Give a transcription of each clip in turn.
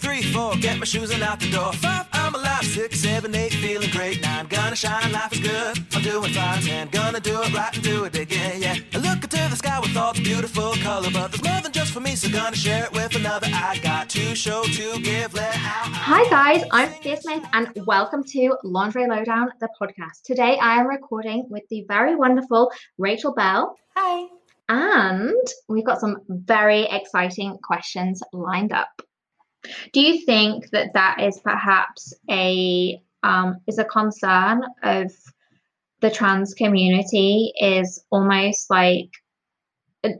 three, four, get my shoes and out the door. Five, I'm alive. Six, seven, eight, feeling great. Nine, gonna shine, life is good. I'm doing fine. Ten, gonna do it right and do it again, yeah. I look into the sky with all the beautiful color, but there's more than just for me, so gonna share it with another. I got to show, to give, let out. Hi guys, I'm Sophia Smith and welcome to Laundry Lowdown, the podcast. Today I am recording with the very wonderful Rachel Bell. Hi. And we've got some very exciting questions lined up. Do you think that that is perhaps a um, is a concern of the trans community? Is almost like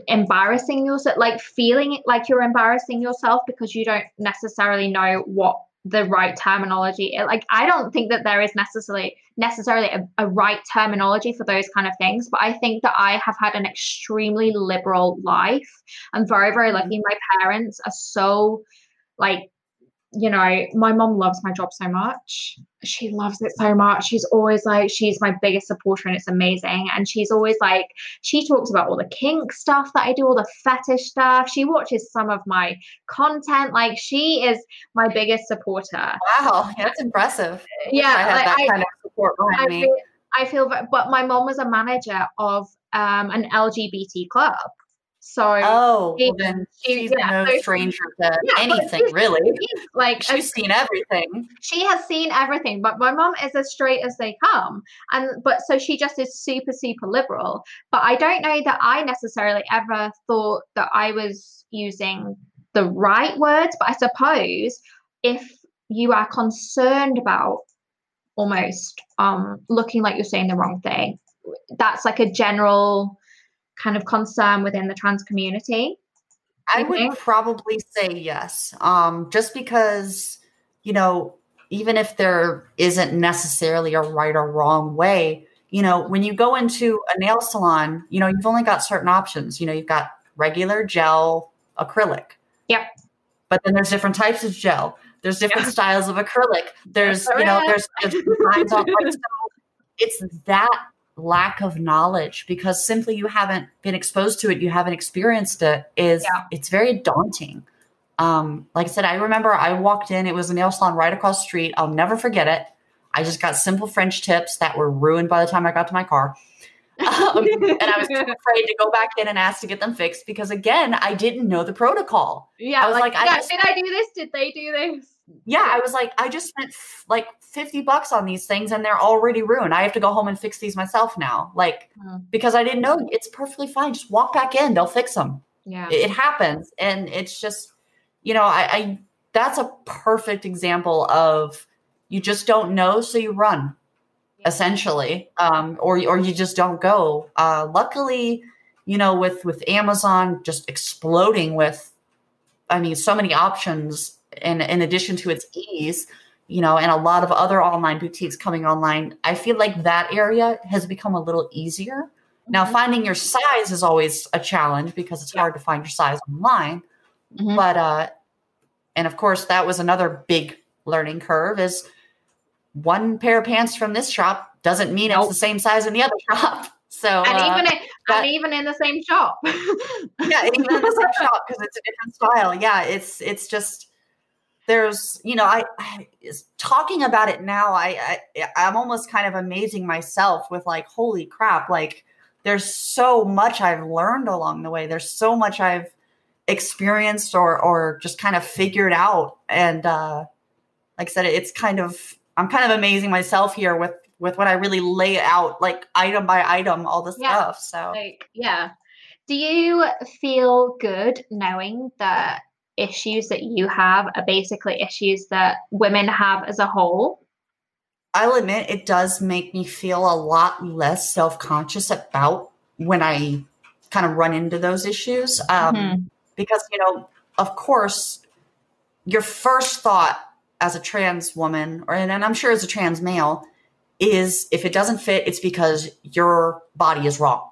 embarrassing yourself, like feeling like you're embarrassing yourself because you don't necessarily know what the right terminology is. like i don't think that there is necessarily necessarily a, a, right terminology for those kind of things but i think that i have had an extremely liberal life i'm very very lucky mm-hmm. my parents are so like you know, my mom loves my job so much. She loves it so much. She's always like, she's my biggest supporter and it's amazing. And she's always like, she talks about all the kink stuff that I do, all the fetish stuff. She watches some of my content. Like, she is my biggest supporter. Wow, that's impressive. Yeah. I have like, that I, kind of support behind I me. Feel, I feel, but my mom was a manager of um, an LGBT club. So oh, well then she's yeah, no so stranger to yeah, anything, really. Like she's seen everything. She has seen everything, but my mom is as straight as they come, and but so she just is super super liberal. But I don't know that I necessarily ever thought that I was using the right words. But I suppose if you are concerned about almost um looking like you're saying the wrong thing, that's like a general kind of concern within the trans community? I would think? probably say yes. Um, just because, you know, even if there isn't necessarily a right or wrong way, you know, when you go into a nail salon, you know, you've only got certain options. You know, you've got regular gel, acrylic. Yep. But then there's different types of gel. There's different yeah. styles of acrylic. There's, you know, there's, there's designs on it's that lack of knowledge because simply you haven't been exposed to it, you haven't experienced it, is yeah. it's very daunting. Um, like I said, I remember I walked in, it was a nail salon right across the street. I'll never forget it. I just got simple French tips that were ruined by the time I got to my car. Um, and I was afraid to go back in and ask to get them fixed because again, I didn't know the protocol. Yeah, I was like, like yeah, I just, did I do this? Did they do this? Yeah, I was like, I just spent f- like 50 bucks on these things and they're already ruined. I have to go home and fix these myself now. Like, mm. because I didn't know it's perfectly fine. Just walk back in, they'll fix them. Yeah. It, it happens. And it's just, you know, I, I, that's a perfect example of you just don't know, so you run yeah. essentially. Um, or, or you just don't go. Uh, luckily, you know, with, with Amazon just exploding with, I mean, so many options and in addition to its ease, you know, and a lot of other online boutiques coming online, I feel like that area has become a little easier. Mm-hmm. Now, finding your size is always a challenge because it's yeah. hard to find your size online. Mm-hmm. But, uh, and of course, that was another big learning curve is one pair of pants from this shop doesn't mean nope. it's the same size in the other shop. So, and uh, even in, that, and even in the same shop, yeah, even in the same shop because it's a different style. Yeah, it's it's just there's you know I, I talking about it now I, I i'm almost kind of amazing myself with like holy crap like there's so much i've learned along the way. There's so much i've experienced or or just kind of figured out. And uh like i said it's kind of i'm kind of amazing myself here with with what i really lay out like item by item all the yeah. stuff so. like yeah. Do you feel good knowing that issues that you have are basically issues that women have as a whole? I'll admit it does make me feel a lot less self conscious about when I kind of run into those issues. Um, mm-hmm. Because, you know, of course, your first thought as a trans woman, or and I'm sure as a trans male, is if it doesn't fit, it's because your body is wrong.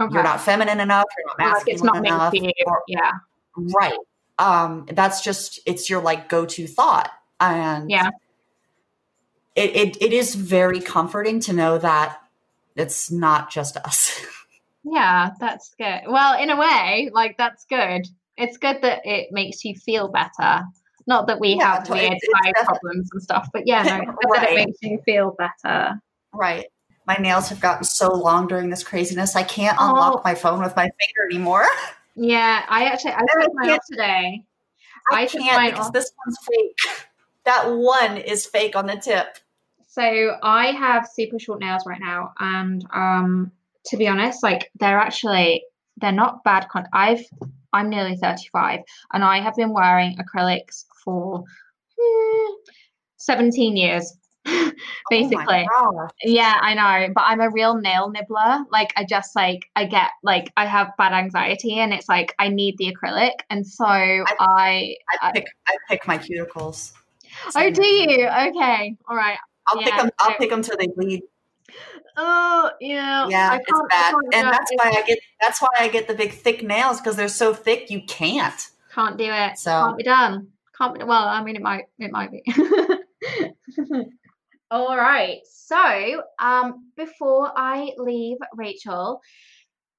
Okay. You're not feminine enough. You're not masculine it's not enough. Or, yeah. Right. Um, that's just it's your like go-to thought. And yeah. It, it it is very comforting to know that it's not just us. Yeah, that's good. Well, in a way, like that's good. It's good that it makes you feel better Not that we Yeah, have weird problems and stuff, but yeah, no, but that it Right. makes you feel better. Right. My nails have gotten so long during this craziness. I can't Oh. unlock my phone with my finger anymore. Yeah, I actually I took mine off today. I, I can't because off. this one's fake. That one is fake on the tip. So I have super short nails right now, and um, to be honest, like they're actually they're not bad. Con- I've I'm nearly 35, and I have been wearing acrylics for hmm, 17 years, Oh basically. Oh. Yeah, I know, but I'm a real nail nibbler. Like I just like I get like I have bad anxiety, and it's like I need the acrylic, and so I. I I- pick I pick my cuticles. oh, do you? Okay, all right. I'll pick them. I'll so- pick them till they bleed. Oh yeah, Yeah, I it's bad, and it. that's why I get. That's why I get the big thick nails because they're so thick you can't. Can't do it. So- Can't be done. Can't be. Well, I mean, it might. It might be. All right. So, um, before I leave, Rachel,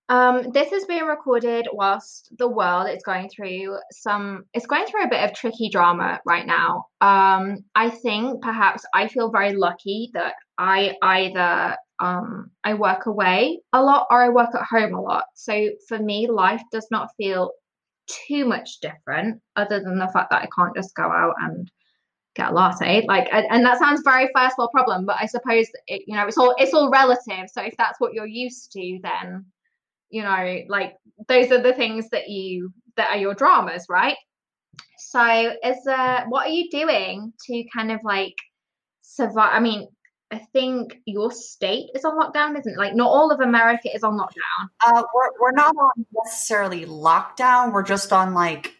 um, this is being recorded whilst the world is going through some. It's going through a bit of tricky drama right now. Um, I think perhaps I feel very lucky that I either um I work away a lot or I work at home a lot. So for me, life does not feel too much different other than the fact that I can't just go out and get a latte like and, that sounds very first world problem but I suppose it, you know it's all it's all relative. So if that's what you're used to then you know like those are the things that you that are your dramas right? So is there what are you doing to kind of like survive I mean I think your state is on lockdown isn't it? Like not all of America is on lockdown. Uh, we're we're not on necessarily lockdown. We're just on like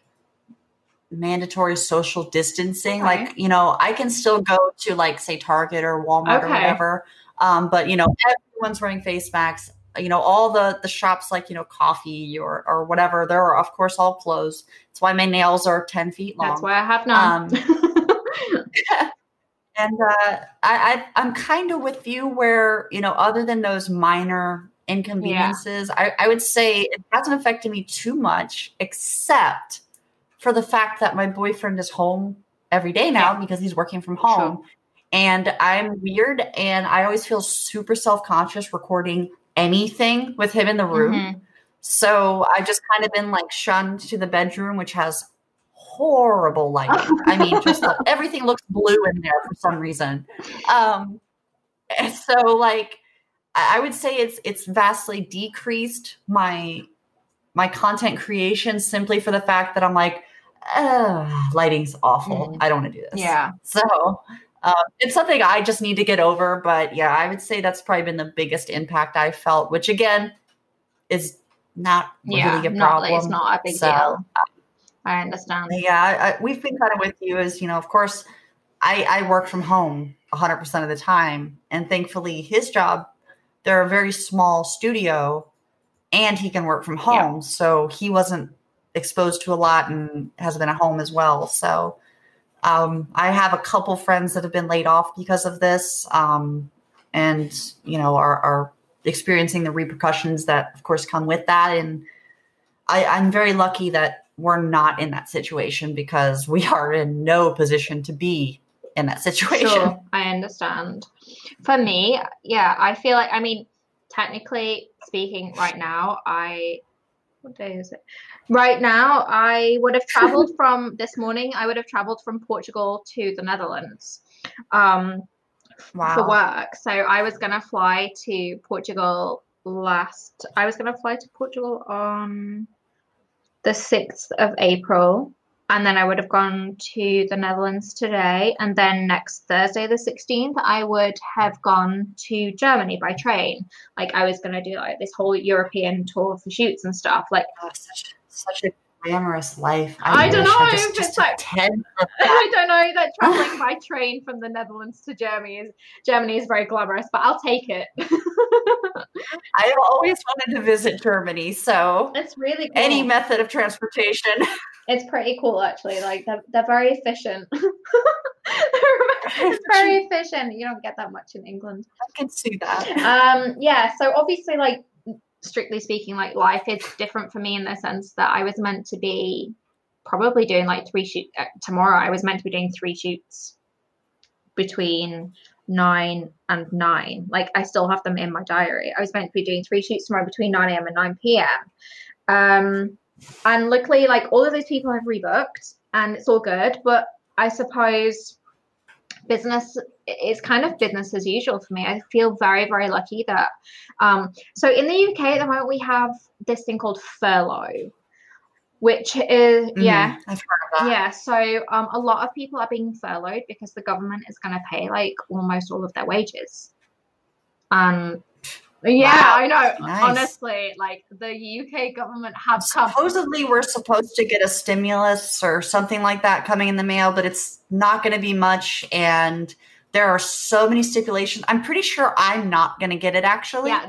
mandatory social distancing. Okay. Like you know, I can still go to like say Target or Walmart or whatever. Um, but you know, everyone's wearing face masks. You know, all the the shops like you know coffee or or whatever. They're of course all closed. That's why my nails are ten feet long. that's why I have none And uh, I, I I'm kind of with you where you know, other than those minor inconveniences, I, I would say it hasn't affected me too much, except for the fact that my boyfriend is home every day now because he's working from home, and I'm weird, and I always feel super self conscious recording anything with him in the room. Mhm. So I've just kind of been like shunned to the bedroom, which has horrible lighting. I mean, just like, everything looks blue in there for some reason. Um, so like I I would say it's it's vastly decreased my my content creation simply for the fact that I'm like, "Ugh, lighting's awful. Mhm. I don't want to do this. Yeah. So um, it's something I just need to get over. But yeah, I would say that's probably been the biggest impact I felt, which again is not Yeah. really a not, problem. it's not a big So, deal. I understand. Yeah, I, we've been kind of with you as you know. Of course, I, I work from home 100 percent of the time, and thankfully, his job they're a very small studio, and he can work from home, so he wasn't exposed to a lot and has been at home as well. So, um, I have a couple friends that have been laid off because of this, um, and you know are, are experiencing the repercussions that, of course, come with that. And I, I'm very lucky that we're not in that situation because we are in no position to be in that situation. Sure, I understand. For me, yeah, I feel like I mean, technically speaking, right now, I what day is it? Right now, I would have traveled from this morning. I would have traveled from Portugal to the Netherlands. Um, for work. So I was gonna fly to Portugal last. I was gonna fly to Portugal on the sixth of April, and then I would have gone to the Netherlands today, and then next Thursday, the sixteenth, I would have gone to Germany by train. Like I was gonna do like this whole European tour for shoots and stuff. Like Oh, such, such a glamorous life. I don't wish know, just, it's just like- I don't know that traveling by train from the Netherlands to Germany is Germany is very glamorous, but I'll take it. I have always wanted to visit Germany, so It's really cool. any method of transportation. it's pretty cool actually. Like they're, they're very efficient. it's very efficient. You don't get that much in England. I can see that. Um yeah, so obviously like strictly speaking, like life is different for me in the sense that I was meant to be probably doing like three shoots uh, tomorrow. I was meant to be doing three shoots between nine and nine. Like I still have them in my diary. I was meant to be doing three shoots tomorrow between 9 a.m. and 9 p.m. Um, and luckily, like all of those people have rebooked and it's all good. But I suppose business is kind of business as usual for me. I feel very, very lucky that. Um, so in the UK at the moment, we have this thing called furlough, which is Mhm, yeah, I've heard of that. yeah. So um, a lot of people are being furloughed because the government is going to pay like almost all of their wages. Um, yeah, Wow, I know. nice. Honestly, like the UK government have come. Supposedly, we're supposed to get a stimulus or something like that coming in the mail, but it's not going to be much. And there are so many stipulations. I'm pretty sure I'm not going to get it actually. Yeah,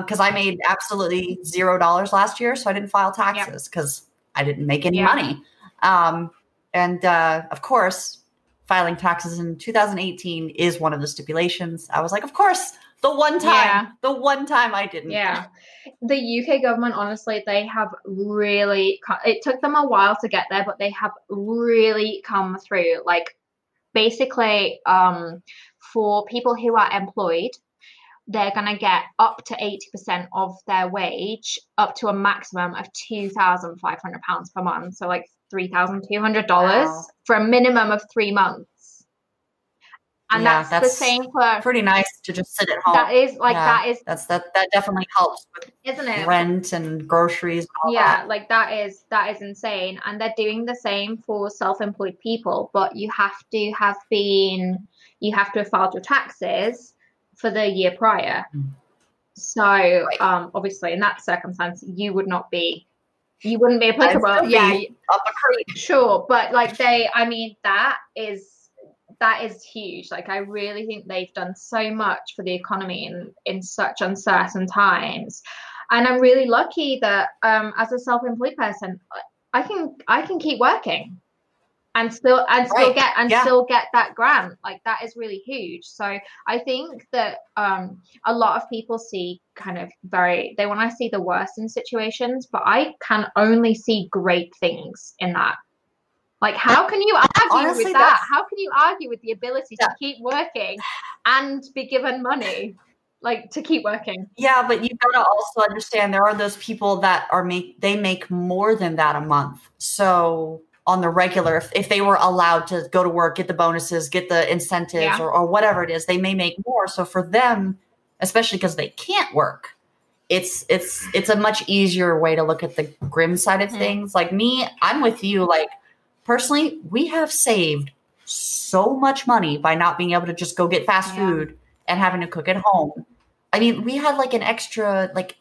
because I made absolutely zero dollars last year, so I didn't file taxes because I didn't make any Yeah. money. Um, and uh, of course, filing taxes in 2018 is one of the stipulations. I was like, of course, the one time, Yeah. the one time I didn't. Yeah. The UK government, honestly, they have really, it took them a while to get there, but they have really come through. Like, basically, um, for people who are employed, they're going to get up to 80% of their wage, up to a maximum of £2,500 per month. So, like $3,200 Wow. for a minimum of three months. And Yeah, that's, that's the same for, pretty nice to just sit at home. that is like, Yeah. that is, That's that. That definitely helps with isn't it? rent and groceries. And all yeah that. like that is that is insane and they're doing the same for self-employed people but you have to have been you have to have filed your taxes for the year prior Mm. so um obviously in that circumstance you would not be you wouldn't be applicable yeah be up a creek. sure but like they i mean that is that is huge. Like i really think they've done so much for the economy in in such uncertain times. And i'm really lucky that um as a self-employed person i can i can keep working and still and still Right. get and Yeah. still get that grant. Like that is really huge. So i think that um a lot of people see kind of very they want to see the worst in situations but i can only see great things in that like how can you argue Honestly, with that how can you argue with the ability to keep working and be given money like to keep working Yeah, but you gotta also understand there are those people that are make they make more than that a month. So on the regular, if, if they were allowed to go to work, get the bonuses, get the incentives, Yeah. or, or whatever it is, they may make more. So for them, especially because they can't work, it's it's it's a much easier way to look at the grim side of Mhm. things. Like me, I'm with you. Like personally, we have saved so much money by not being able to just go get fast Yeah. food and having to cook at home. I mean, we had like an extra like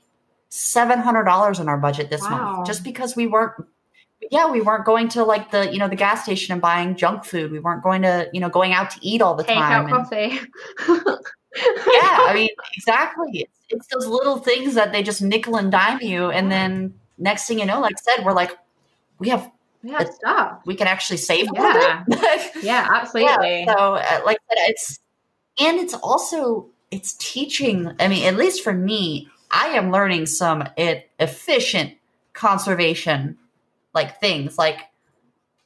seven hundred dollars in our budget this Wow. month just because we weren't. Yeah, we weren't going to like the you know the gas station and buying junk food. We weren't going to you know going out to eat all the take time. out coffee yeah, I mean exactly. It's, it's those little things that they just nickel and dime you, and then next thing you know, like I said, we're like, we have yeah stuff we can actually save Yeah. yeah absolutely Yeah, so, uh, like I said, it's and it's also it's teaching. I mean, at least for me, I am learning some e- efficient conservation like things. Like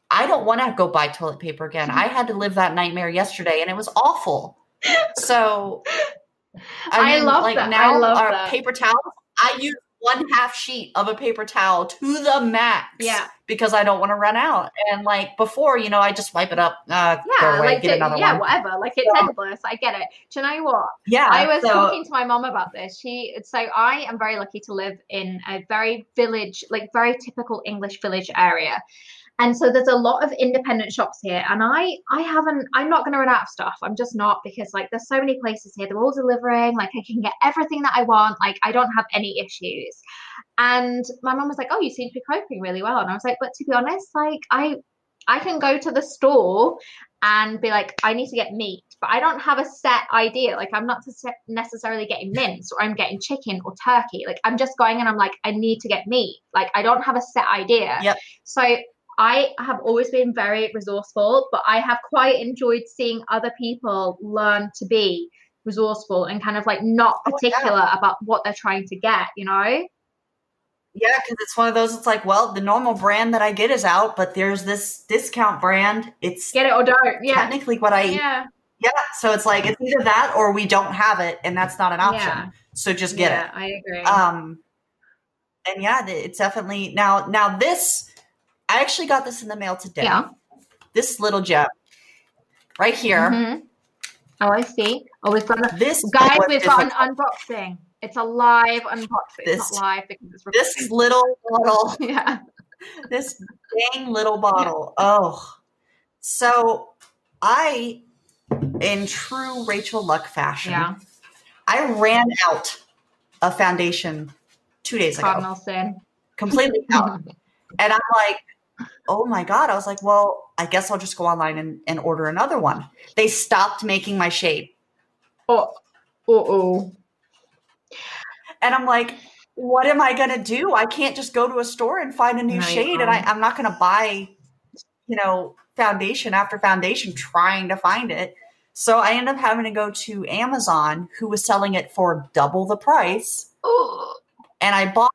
I don't want to go buy toilet paper again. I had to live that nightmare yesterday, and it was awful. So I love like that. I love our that. paper towels. I use one half sheet of a paper towel to the max Yeah. because I don't want to run out. And like before, you know, I just wipe it up, uh, yeah throw away, like get the- another yeah one. whatever like it's endless i get it do you know what Yeah, I was so- talking to my mom about this. She so I am very lucky to live in a very village, like very typical English village area. And so there's a lot of independent shops here. And I I haven't I'm not gonna run out of stuff. I'm just not because like there's so many places here. They're all delivering, like I can get everything that I want, like I don't have any issues. And my mom was like, Oh, you seem to be coping really well. And I was like, but to be honest, like I I can go to the store and be like, I need to get meat, but I don't have a set idea. Like, I'm not necessarily getting mince or I'm getting chicken or turkey. Like, I'm just going and I'm like, I need to get meat. Like, I don't have a set idea. Yep. So, I have always been very resourceful, but I have quite enjoyed seeing other people learn to be resourceful and kind of like not Oh, yeah. particular about what they're trying to get, you know? Yeah, because it's one of those. It's like, well, the normal brand that I get is out, but there's this discount brand. It's Get it or don't. Yeah. technically what I Yeah. yeah. So it's like it's either that or we don't have it, and that's not an option. Yeah. So just get yeah, it. I agree. Um, and yeah, it's definitely now. Now this, I actually got this in the mail today. yeah. This little gem right here. Mhm. Oh, I see. Oh, we've got a This guys. We've got an unboxing. It's a live unboxing. This- it's not live because it's this little bottle. yeah. this dang little bottle. Oh, so I, in true Rachel Luck fashion, Yeah. I ran out of foundation two days ago, Cardinal sin. completely out. And I'm like, oh my God. I was like, well, I guess I'll just go online and, and order another one. They stopped making my shade. Oh, oh, oh. And I'm like, what am I going to do? I can't just go to a store and find a new shade. And I, um I'm not going to buy, you know, foundation after foundation trying to find it. So I ended up having to go to Amazon, who was selling it for double the price. And I bought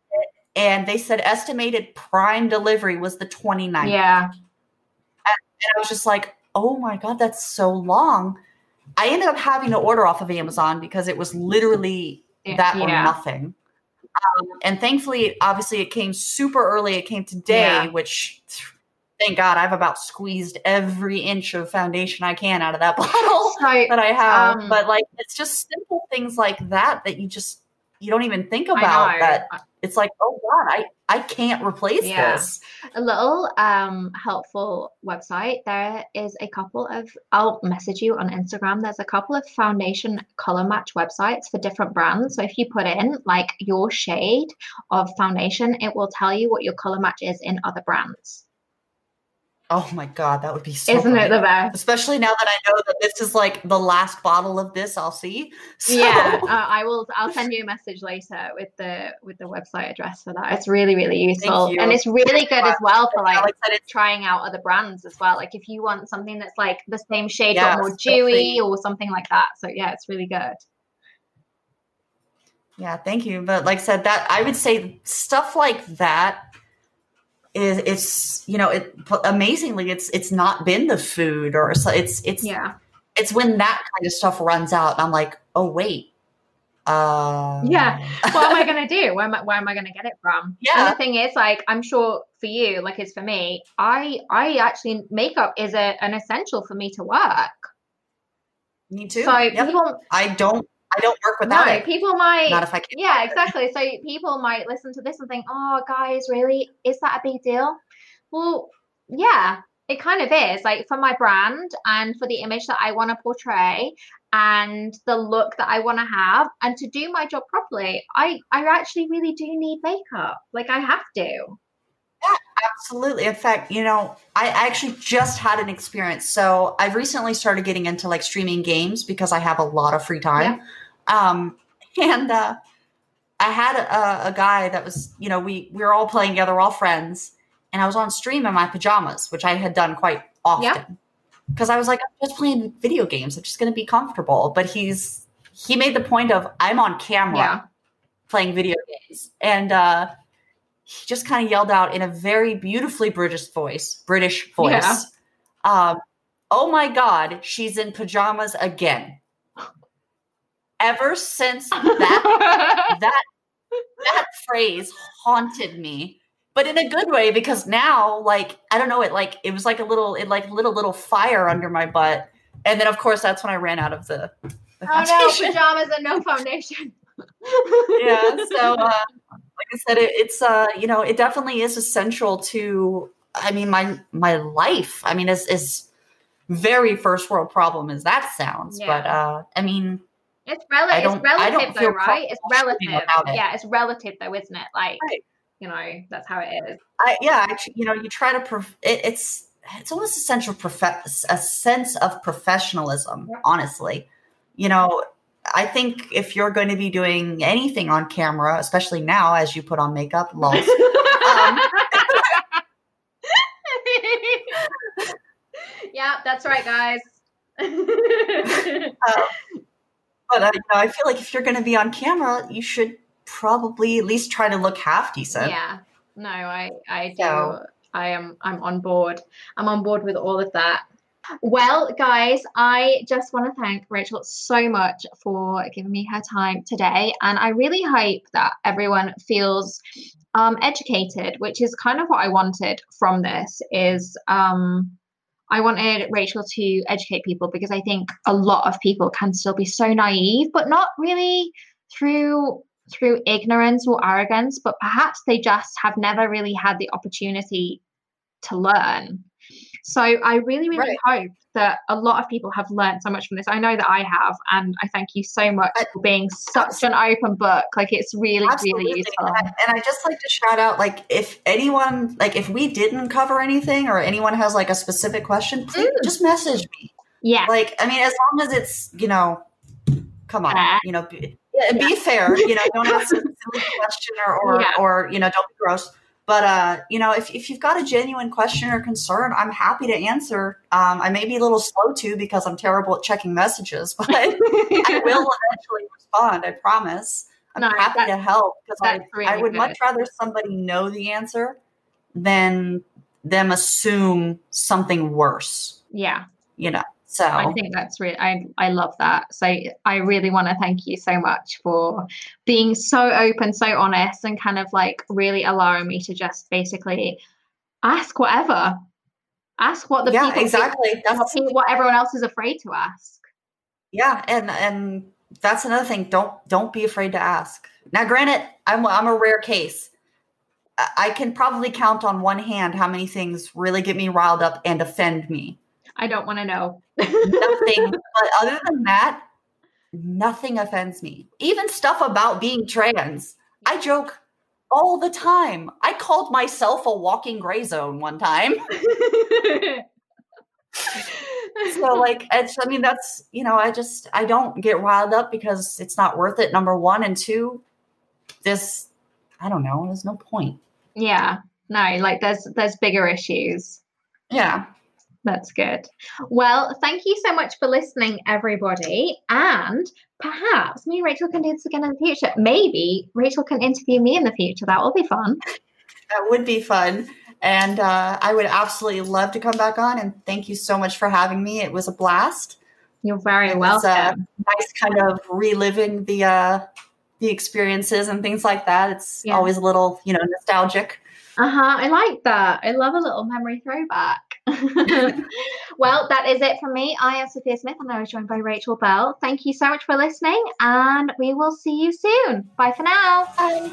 and they said estimated prime delivery was the 29th. Yeah. And I was just like, oh my God, that's so long. I ended up having to order off of Amazon because it was literally that or nothing. Um, and thankfully, obviously, it came super early. It came today, Yeah. which thank God I've about squeezed every inch of foundation I can out of that bottle So, that I have. Um, but like, it's just simple things like that that you just you don't even think I about. know. That it's like, oh God, I I can't replace Yeah. this. a little um helpful website there is a couple of i'll message you on instagram there's a couple of foundation color match websites for different brands so if you put in like your shade of foundation it will tell you what your color match is in other brands Oh my God, that would be so. isn't it the best Especially now that I know that this is like the last bottle of this I'll see. So, yeah uh, i will i'll send you a message later with the with the website address for that it's really really useful and it's really good as well for like trying out other brands as well. Like if you want something that's like the same shade Yeah, but more dewy or something like that. So yeah, it's really good. Yeah, thank you. But like I said, that I would say stuff like that is it's you know it amazingly it's it's not been the food or so it's it's Yeah. it's when that kind of stuff runs out and I'm like oh wait uh Yeah. What am I gonna do? Where am I, where am I gonna get it from? And Yeah. the thing is, like, I'm sure for you, like it's for me, I I actually makeup is a, an essential for me to work. me too So Yep. people I don't I don't work no, without it people might not if I can Yeah, exactly. So people might listen to this and think, "Oh, guys, really? Is that a big deal?" Well, yeah, it kind of is. Like for my brand and for the image that I want to portray and the look that I want to have and to do my job properly, I I actually really do need makeup. Like I have to. Absolutely. In fact, you know, I actually just had an experience. So I've recently started getting into like streaming games because I have a lot of free time. Um, and uh, I had a, a guy that was, you know, we we were all playing together, we're all friends, and I was on stream in my pajamas, which I had done quite often. Because I was like, I'm just playing video games. I'm just going to be comfortable. But he's he made the point of I'm on camera Yeah. playing video games. And uh, just kind of yelled out in a very beautifully British voice, British voice, Yeah. um, "Oh my God, she's in pajamas again!" Ever since that that that phrase haunted me, but in a good way because now, like I don't know, it like it was like a little, it like lit a little fire under my butt, and then of course that's when I ran out of the. the oh no, pajamas and no foundation. yeah so uh, i said it, it's uh you know it definitely is essential to i mean my my life i mean as as very first world problem as that sounds but uh i mean It's I relative. don't- It's I don't relative though, right? It's relative. it. Yeah, it's relative though, isn't it? Like, Right. you know, that's how it is. i yeah actually you know you try to prof- it, it's it's almost essential prof- a sense of professionalism Yeah. honestly you know I think if you're going to be doing anything on camera, especially now as you put on makeup, lols, Um, yeah, that's right, guys. but uh, you know, I feel like if you're going to be on camera, you should probably at least try to look half decent. Yeah. No, I I do. So- I am I'm on board. I'm on board with all of that. Well, guys, I just want to thank Rachel so much for giving me her time today, and I really hope that everyone feels um, educated, which is kind of what I wanted from this. Is um, I wanted Rachel to educate people because I think a lot of people can still be so naive, but not really through through ignorance or arrogance, but perhaps they just have never really had the opportunity to learn. So I really, really hope that a lot of people have learned so much from this. I know that I have, and I thank you so much I- for being such an open book. Like it's really, Absolutely. really useful. And I, and I just like to shout out, like, if anyone, like, if we didn't cover anything or anyone has like a specific question, please Mm. just message me. Yeah, Like, I mean, as long as it's, you know, come on, Fair. you know, be, yeah, be fair. You know, don't ask a silly question or, or, Yeah. or, you know, don't be gross. But uh, you know, if, if you've got a genuine question or concern, I'm happy to answer. Um, I may be a little slow too because I'm terrible at checking messages, but I will eventually respond. I promise. I'm No, happy that- to help because I, really I would good. much rather somebody know the answer than them assume something worse. yeah. You know, so I think that's really I I love that. So I really want to thank you so much for being so open, so honest, and kind of like really allowing me to just basically ask whatever. Ask what the yeah, people exactly. what, That's what everyone else is afraid to ask. yeah, and and that's another thing. Don't don't be afraid to ask. Now, granted, I'm I'm a rare case. I can probably count on one hand how many things really get me riled up and offend me. I don't want to know. Nothing, but other than that, nothing offends me. Even stuff about being trans. I joke all the time. I called myself a walking gray zone one time. so like it's i mean that's you know i just i don't get riled up because it's not worth it number one and two this i don't know there's no point yeah, no, like there's there's bigger issues. yeah That's good. Well, thank you so much for listening, everybody. And perhaps me and Rachel can do this again in the future. Maybe Rachel can interview me in the future. That will be fun. that would be fun and uh, i would absolutely love to come back on and thank you so much for having me it was a blast You're very it was welcome. uh, nice kind of reliving the uh the experiences and things like that it's Yeah. always a little you know nostalgic Uh huh. I like that. I love a little memory throwback. well, that is it from me. I am Sophia Smith and I was joined by Rachel Bell. Thank you so much for listening and we will see you soon. Bye for now. Bye.